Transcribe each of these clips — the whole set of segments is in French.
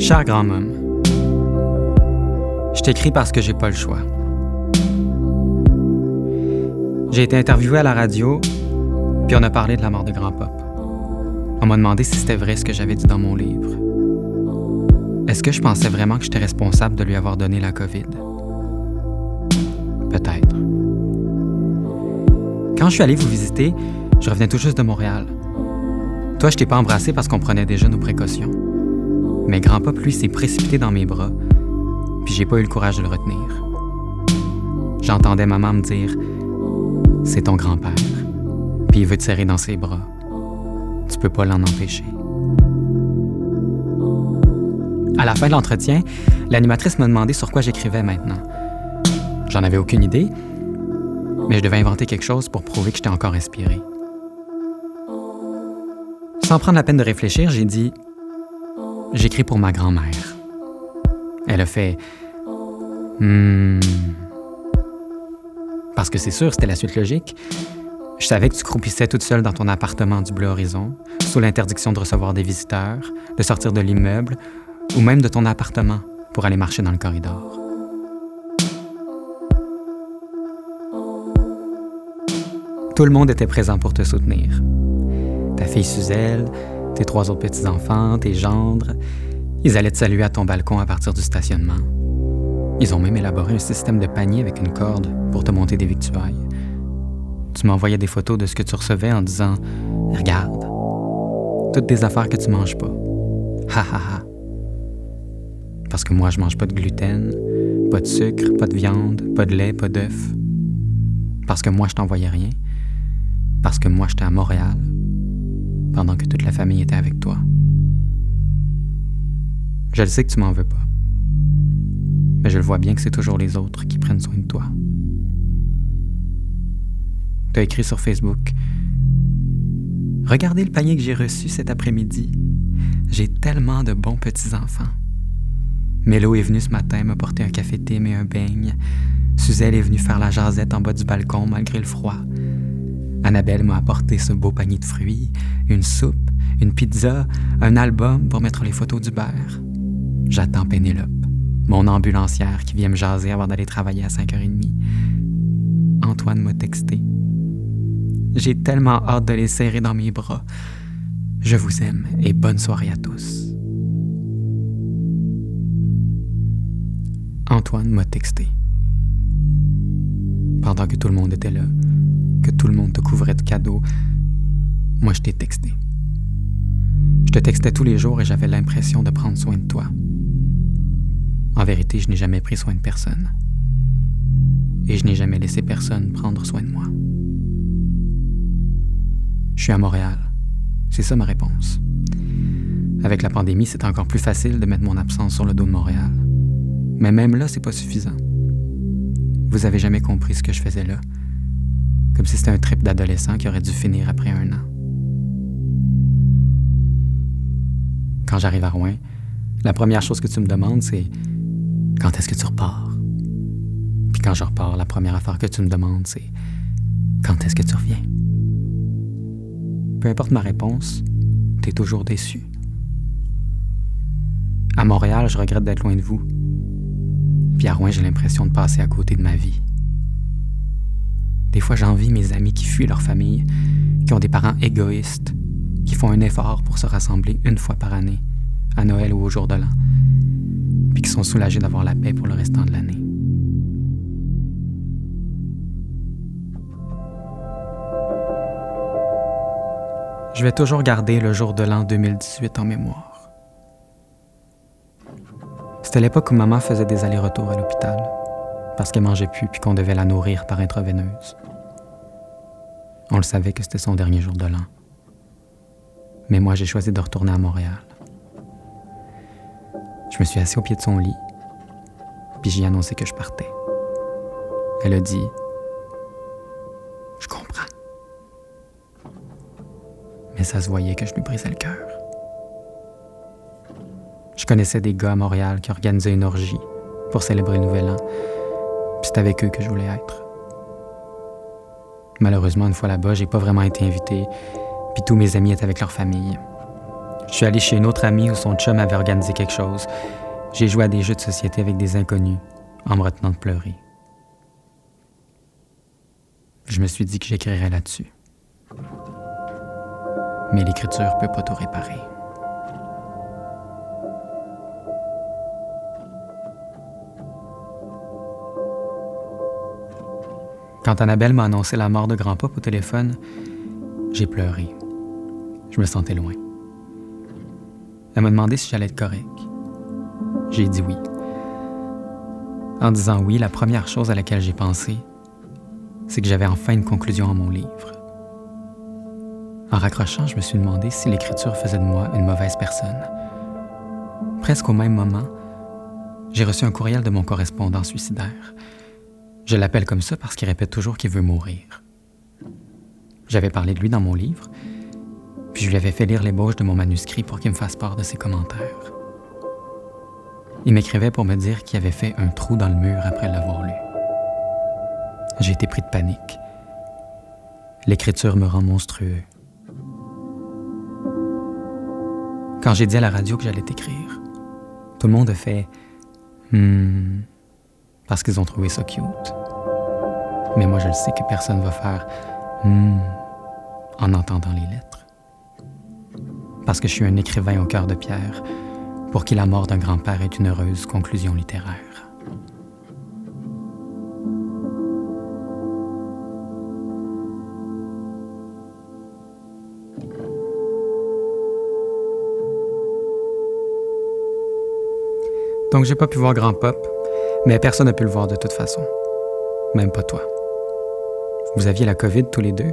Cher grand-môme, je t'écris parce que j'ai pas le choix. J'ai été interviewé à la radio, puis on a parlé de la mort de grand-pop. On m'a demandé si c'était vrai ce que j'avais dit dans mon livre. Est-ce que je pensais vraiment que j'étais responsable de lui avoir donné la COVID? Peut-être. Quand je suis allé vous visiter, je revenais tout juste de Montréal. Toi, je t'ai pas embrassé parce qu'on prenait déjà nos précautions. Mais grand-pop, lui, s'est précipité dans mes bras, puis j'ai pas eu le courage de le retenir. J'entendais maman me dire C'est ton grand-père, puis il veut te serrer dans ses bras. Tu peux pas l'en empêcher. À la fin de l'entretien, l'animatrice m'a demandé sur quoi j'écrivais maintenant. J'en avais aucune idée, mais je devais inventer quelque chose pour prouver que j'étais encore inspiré. Sans prendre la peine de réfléchir, j'ai dit J'écris pour ma grand-mère. Elle a fait Hmm. Parce que c'est sûr, c'était la suite logique. Je savais que tu croupissais toute seule dans ton appartement du Bleu Horizon, sous l'interdiction de recevoir des visiteurs, de sortir de l'immeuble ou même de ton appartement pour aller marcher dans le corridor. Tout le monde était présent pour te soutenir. Ta fille Suzelle, tes trois autres petits-enfants, tes gendres, ils allaient te saluer à ton balcon à partir du stationnement. Ils ont même élaboré un système de panier avec une corde pour te monter des victuailles. Tu m'envoyais des photos de ce que tu recevais en disant Regarde, toutes des affaires que tu manges pas. Ha ha ha. Parce que moi, je mange pas de gluten, pas de sucre, pas de viande, pas de lait, pas d'œufs. Parce que moi, je t'envoyais rien. Parce que moi, j'étais à Montréal, pendant que toute la famille était avec toi. Je le sais que tu m'en veux pas. Mais je le vois bien que c'est toujours les autres qui prennent soin de toi. Tu as écrit sur Facebook Regardez le panier que j'ai reçu cet après-midi. J'ai tellement de bons petits-enfants. Mélo est venu ce matin me porter un café thé et un beigne. Suzelle est venue faire la jasette en bas du balcon malgré le froid. Annabelle m'a apporté ce beau panier de fruits, une soupe, une pizza, un album pour mettre les photos du beurre. J'attends Pénélope, mon ambulancière qui vient me jaser avant d'aller travailler à 5h30. Antoine m'a texté. J'ai tellement hâte de les serrer dans mes bras. Je vous aime et bonne soirée à tous. Antoine m'a texté. Pendant que tout le monde était là, tout le monde te couvrait de cadeaux, moi je t'ai texté. Je te textais tous les jours et j'avais l'impression de prendre soin de toi. En vérité, je n'ai jamais pris soin de personne. Et je n'ai jamais laissé personne prendre soin de moi. Je suis à Montréal. C'est ça ma réponse. Avec la pandémie, c'est encore plus facile de mettre mon absence sur le dos de Montréal. Mais même là, c'est pas suffisant. Vous avez jamais compris ce que je faisais là. Comme si c'était un trip d'adolescent qui aurait dû finir après un an. Quand j'arrive à Rouen, la première chose que tu me demandes, c'est quand est-ce que tu repars? Puis quand je repars, la première affaire que tu me demandes, c'est quand est-ce que tu reviens? Peu importe ma réponse, tu es toujours déçu. À Montréal, je regrette d'être loin de vous. Puis à Rouen, j'ai l'impression de passer à côté de ma vie. J'envie mes amis qui fuient leur famille, qui ont des parents égoïstes, qui font un effort pour se rassembler une fois par année, à Noël ou au jour de l'an, puis qui sont soulagés d'avoir la paix pour le restant de l'année. Je vais toujours garder le jour de l'an 2018 en mémoire. C'était l'époque où maman faisait des allers-retours à l'hôpital parce qu'elle mangeait plus puis qu'on devait la nourrir par intraveineuse. On le savait que c'était son dernier jour de l'an. Mais moi, j'ai choisi de retourner à Montréal. Je me suis assis au pied de son lit, puis j'ai annoncé que je partais. Elle a dit Je comprends. Mais ça se voyait que je lui brisais le cœur. Je connaissais des gars à Montréal qui organisaient une orgie pour célébrer le Nouvel An, puis c'est avec eux que je voulais être. Malheureusement, une fois là-bas, j'ai pas vraiment été invité, puis tous mes amis étaient avec leur famille. Je suis allé chez une autre amie où son chum avait organisé quelque chose. J'ai joué à des jeux de société avec des inconnus en me retenant de pleurer. Je me suis dit que j'écrirais là-dessus. Mais l'écriture peut pas tout réparer. Quand Annabelle m'a annoncé la mort de grand-papa au téléphone, j'ai pleuré. Je me sentais loin. Elle m'a demandé si j'allais être correct. J'ai dit oui. En disant oui, la première chose à laquelle j'ai pensé, c'est que j'avais enfin une conclusion à mon livre. En raccrochant, je me suis demandé si l'écriture faisait de moi une mauvaise personne. Presque au même moment, j'ai reçu un courriel de mon correspondant suicidaire. Je l'appelle comme ça parce qu'il répète toujours qu'il veut mourir. J'avais parlé de lui dans mon livre, puis je lui avais fait lire l'ébauche de mon manuscrit pour qu'il me fasse part de ses commentaires. Il m'écrivait pour me dire qu'il avait fait un trou dans le mur après l'avoir lu. J'ai été pris de panique. L'écriture me rend monstrueux. Quand j'ai dit à la radio que j'allais t'écrire, tout le monde a fait Hmm, parce qu'ils ont trouvé ça cute. Mais moi, je le sais que personne va faire Hmm en entendant les lettres. Parce que je suis un écrivain au cœur de pierre, pour qui la mort d'un grand-père est une heureuse conclusion littéraire. Donc j'ai pas pu voir Grand Pop, mais personne n'a pu le voir de toute façon. Même pas toi. Vous aviez la COVID tous les deux,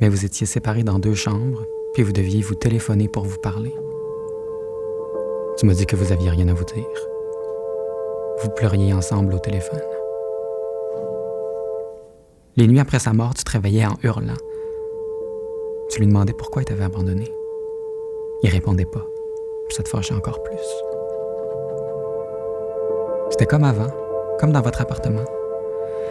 mais vous étiez séparés dans deux chambres, puis vous deviez vous téléphoner pour vous parler. Tu m'as dit que vous aviez rien à vous dire. Vous pleuriez ensemble au téléphone. Les nuits après sa mort, tu te réveillais en hurlant. Tu lui demandais pourquoi il t'avait abandonné. Il répondait pas. Ça te fâchait encore plus. C'était comme avant, comme dans votre appartement.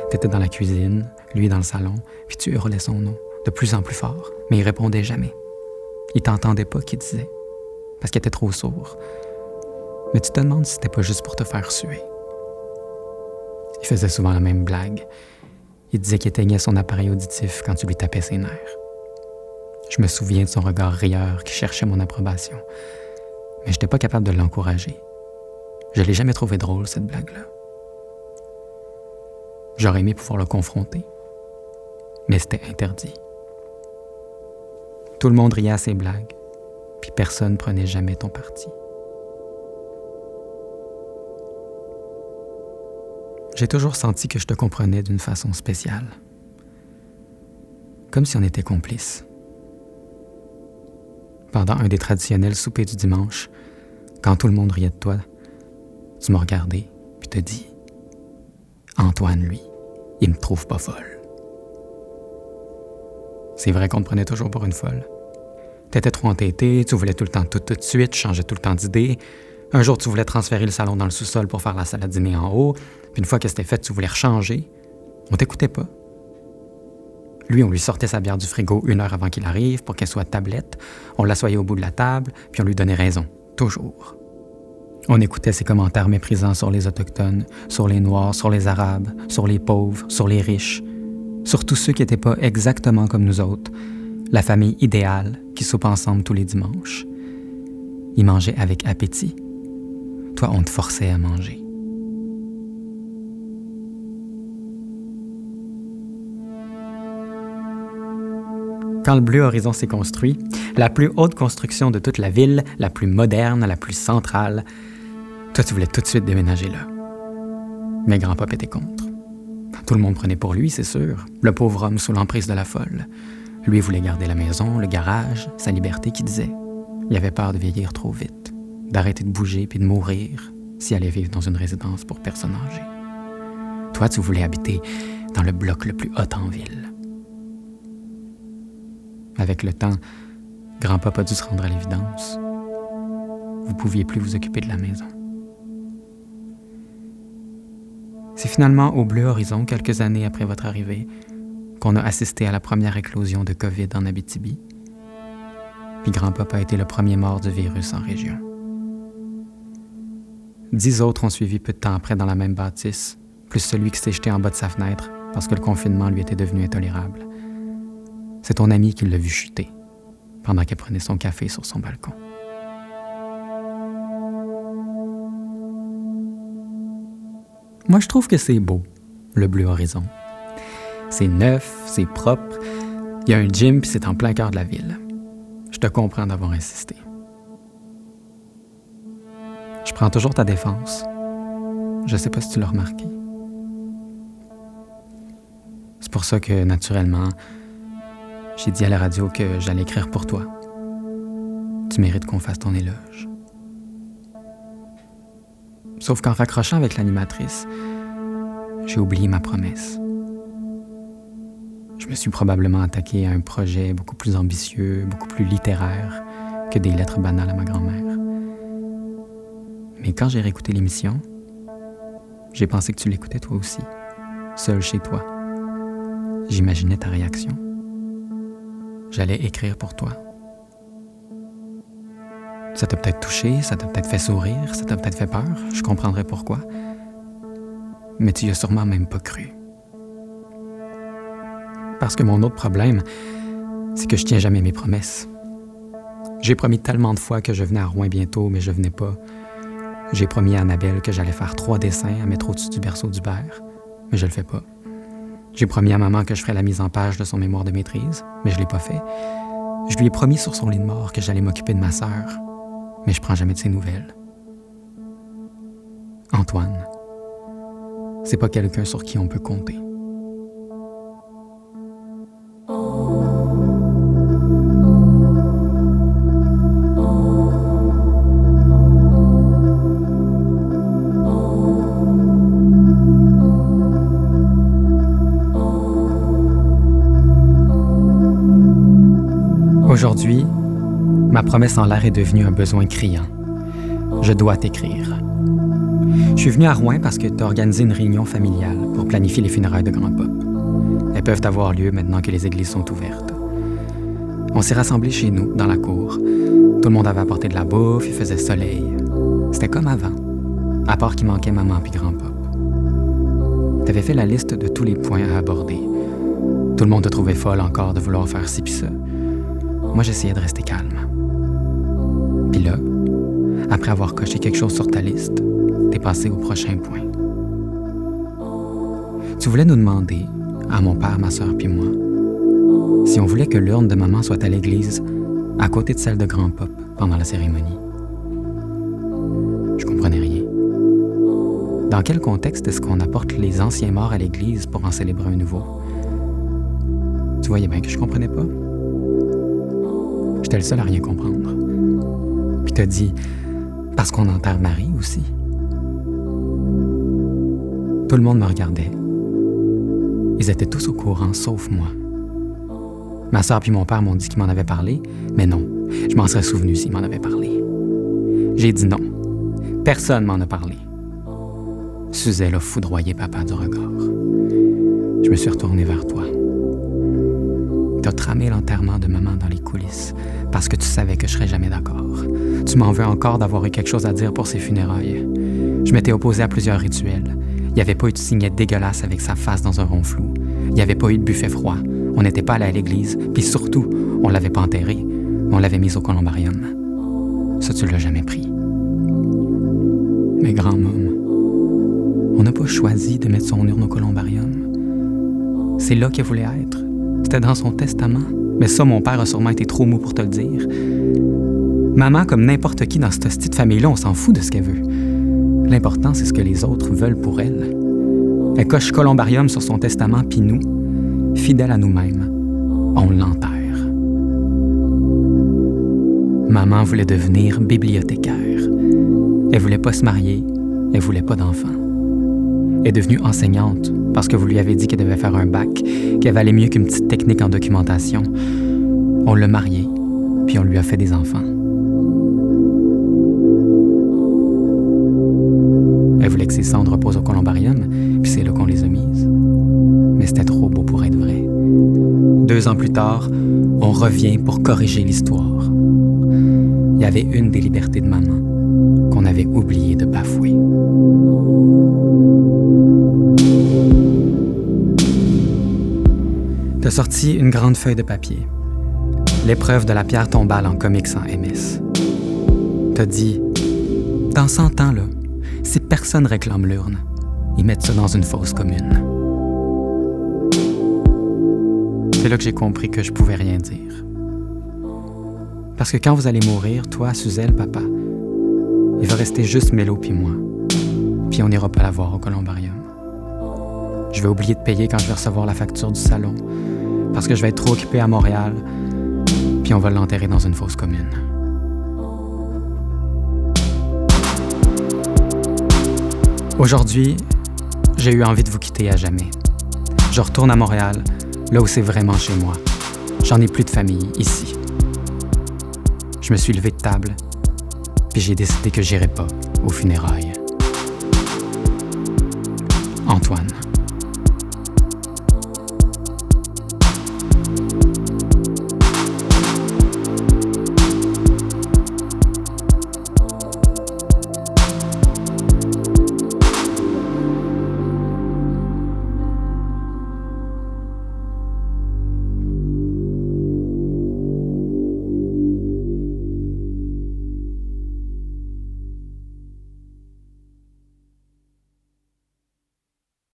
Tu étais dans la cuisine, lui dans le salon, puis tu hurlais son nom, de plus en plus fort, mais il répondait jamais. Il t'entendait pas qu'il disait, parce qu'il était trop sourd. Mais tu te demandes si c'était pas juste pour te faire suer. Il faisait souvent la même blague. Il disait qu'il éteignait son appareil auditif quand tu lui tapais ses nerfs. Je me souviens de son regard rieur qui cherchait mon approbation, mais je n'étais pas capable de l'encourager. Je l'ai jamais trouvé drôle, cette blague-là. J'aurais aimé pouvoir le confronter, mais c'était interdit. Tout le monde riait à ses blagues, puis personne prenait jamais ton parti. J'ai toujours senti que je te comprenais d'une façon spéciale, comme si on était complices. Pendant un des traditionnels soupers du dimanche, quand tout le monde riait de toi, tu m'as regardé, puis te dit Antoine, lui, il me trouve pas folle. C'est vrai qu'on te prenait toujours pour une folle. T'étais trop entêté, tu voulais tout le temps tout, de suite, tu changeais tout le temps d'idée. Un jour, tu voulais transférer le salon dans le sous-sol pour faire la salle à dîner en haut, puis une fois que c'était fait, tu voulais rechanger. On t'écoutait pas. Lui, on lui sortait sa bière du frigo une heure avant qu'il arrive pour qu'elle soit tablette. On l'assoyait au bout de la table, puis on lui donnait raison. Toujours. On écoutait ses commentaires méprisants sur les Autochtones, sur les Noirs, sur les Arabes, sur les pauvres, sur les riches, sur tous ceux qui n'étaient pas exactement comme nous autres, la famille idéale qui soupe ensemble tous les dimanches. Ils mangeaient avec appétit. Toi, on te forçait à manger. Quand le Bleu Horizon s'est construit, la plus haute construction de toute la ville, la plus moderne, la plus centrale, toi, tu voulais tout de suite déménager là. Mais grand-papa était contre. Tout le monde prenait pour lui, c'est sûr, le pauvre homme sous l'emprise de la folle. Lui voulait garder la maison, le garage, sa liberté qui disait. Il avait peur de vieillir trop vite, d'arrêter de bouger puis de mourir s'il allait vivre dans une résidence pour personnes âgées. Toi, tu voulais habiter dans le bloc le plus haut en ville. Avec le temps, grand-papa a dû se rendre à l'évidence. Vous pouviez plus vous occuper de la maison. C'est finalement au Bleu Horizon, quelques années après votre arrivée, qu'on a assisté à la première éclosion de COVID en Abitibi. puis grand-papa a été le premier mort du virus en région. Dix autres ont suivi peu de temps après dans la même bâtisse, plus celui qui s'est jeté en bas de sa fenêtre parce que le confinement lui était devenu intolérable. C'est ton ami qui l'a vu chuter pendant qu'elle prenait son café sur son balcon. Moi, je trouve que c'est beau, le bleu horizon. C'est neuf, c'est propre, il y a un gym puis c'est en plein cœur de la ville. Je te comprends d'avoir insisté. Je prends toujours ta défense. Je sais pas si tu l'as remarqué. C'est pour ça que, naturellement, j'ai dit à la radio que j'allais écrire pour toi. Tu mérites qu'on fasse ton éloge. Sauf qu'en raccrochant avec l'animatrice, j'ai oublié ma promesse. Je me suis probablement attaqué à un projet beaucoup plus ambitieux, beaucoup plus littéraire que des lettres banales à ma grand-mère. Mais quand j'ai réécouté l'émission, j'ai pensé que tu l'écoutais toi aussi, seul chez toi. J'imaginais ta réaction. J'allais écrire pour toi. Ça t'a peut-être touché, ça t'a peut-être fait sourire, ça t'a peut-être fait peur, je comprendrais pourquoi. Mais tu y as sûrement même pas cru. Parce que mon autre problème, c'est que je tiens jamais mes promesses. J'ai promis tellement de fois que je venais à Rouen bientôt, mais je venais pas. J'ai promis à Annabelle que j'allais faire trois dessins à mettre au-dessus du berceau d'Hubert, mais je le fais pas. J'ai promis à maman que je ferais la mise en page de son mémoire de maîtrise, mais je l'ai pas fait. Je lui ai promis sur son lit de mort que j'allais m'occuper de ma sœur, mais je prends jamais de ses nouvelles. Antoine, c'est pas quelqu'un sur qui on peut compter. Aujourd'hui, ma promesse en l'air est devenue un besoin criant. Je dois t'écrire. Je suis venu à Rouen parce que tu as organisé une réunion familiale pour planifier les funérailles de Grand Pop. Elles peuvent avoir lieu maintenant que les églises sont ouvertes. On s'est rassemblés chez nous, dans la cour. Tout le monde avait apporté de la bouffe, il faisait soleil. C'était comme avant, à part qu'il manquait maman puis Grand Pop. Tu avais fait la liste de tous les points à aborder. Tout le monde te trouvait folle encore de vouloir faire ci pis ça. Moi, j'essayais de rester calme. Après avoir coché quelque chose sur ta liste, t'es passé au prochain point. Tu voulais nous demander, à mon père, ma soeur puis moi, si on voulait que l'urne de maman soit à l'église, à côté de celle de grand pop pendant la cérémonie. Je comprenais rien. Dans quel contexte est-ce qu'on apporte les anciens morts à l'église pour en célébrer un nouveau? Tu voyais bien que je comprenais pas. J'étais le seul à rien comprendre. Puis t'as dit, parce qu'on enterre Marie aussi. Tout le monde me regardait. Ils étaient tous au courant, sauf moi. Ma soeur puis mon père m'ont dit qu'ils m'en avaient parlé, mais non, je m'en serais souvenu s'ils m'en avaient parlé. J'ai dit non. Personne m'en a parlé. Suzelle a foudroyé papa du regard. Je me suis retourné vers toi. T'as tramé l'enterrement de maman dans les coulisses parce que tu savais que je serais jamais d'accord. Tu m'en veux encore d'avoir eu quelque chose à dire pour ses funérailles. Je m'étais opposé à plusieurs rituels. Il n'y avait pas eu de signet dégueulasse avec sa face dans un rond flou. Il n'y avait pas eu de buffet froid. On n'était pas allé à l'église. Puis surtout, on l'avait pas enterré. On l'avait mis au columbarium. Ça, tu l'as jamais pris. Mais grand môme, on n'a pas choisi de mettre son urne au columbarium. C'est là qu'elle voulait être. C'était dans son testament. Mais ça, mon père a sûrement été trop mou pour te le dire. Maman, comme n'importe qui dans cette petite famille-là, on s'en fout de ce qu'elle veut. L'important, c'est ce que les autres veulent pour elle. Elle coche columbarium sur son testament, puis nous, fidèles à nous-mêmes, on l'enterre. Maman voulait devenir bibliothécaire. Elle voulait pas se marier, elle voulait pas d'enfants. Est devenue enseignante parce que vous lui avez dit qu'elle devait faire un bac, qu'elle valait mieux qu'une petite technique en documentation. On l'a mariée, puis on lui a fait des enfants. Elle voulait que ses cendres reposent au columbarium, puis c'est là qu'on les a mises. Mais c'était trop beau pour être vrai. Deux ans plus tard, on revient pour corriger l'histoire. il y avait une des libertés de maman qu'on avait oublié de bafouer. T'as sorti une grande feuille de papier. L'épreuve de la pierre tombale en comics sans MS. T'as dit, dans 100 ans, là, si personne réclame l'urne, ils mettent ça dans une fosse commune. C'est là que j'ai compris que je pouvais rien dire. Parce que quand vous allez mourir, toi, Suzelle, papa, il va rester juste Mélo puis moi. Puis on n'ira pas la voir au columbarium. Je vais oublier de payer quand je vais recevoir la facture du salon. Parce que je vais être trop occupé à Montréal. Puis on va l'enterrer dans une fosse commune. Aujourd'hui, j'ai eu envie de vous quitter à jamais. Je retourne à Montréal, là où c'est vraiment chez moi. J'en ai plus de famille ici. Je me suis levé de table, puis j'ai décidé que j'irai pas aux funérailles. Antoine.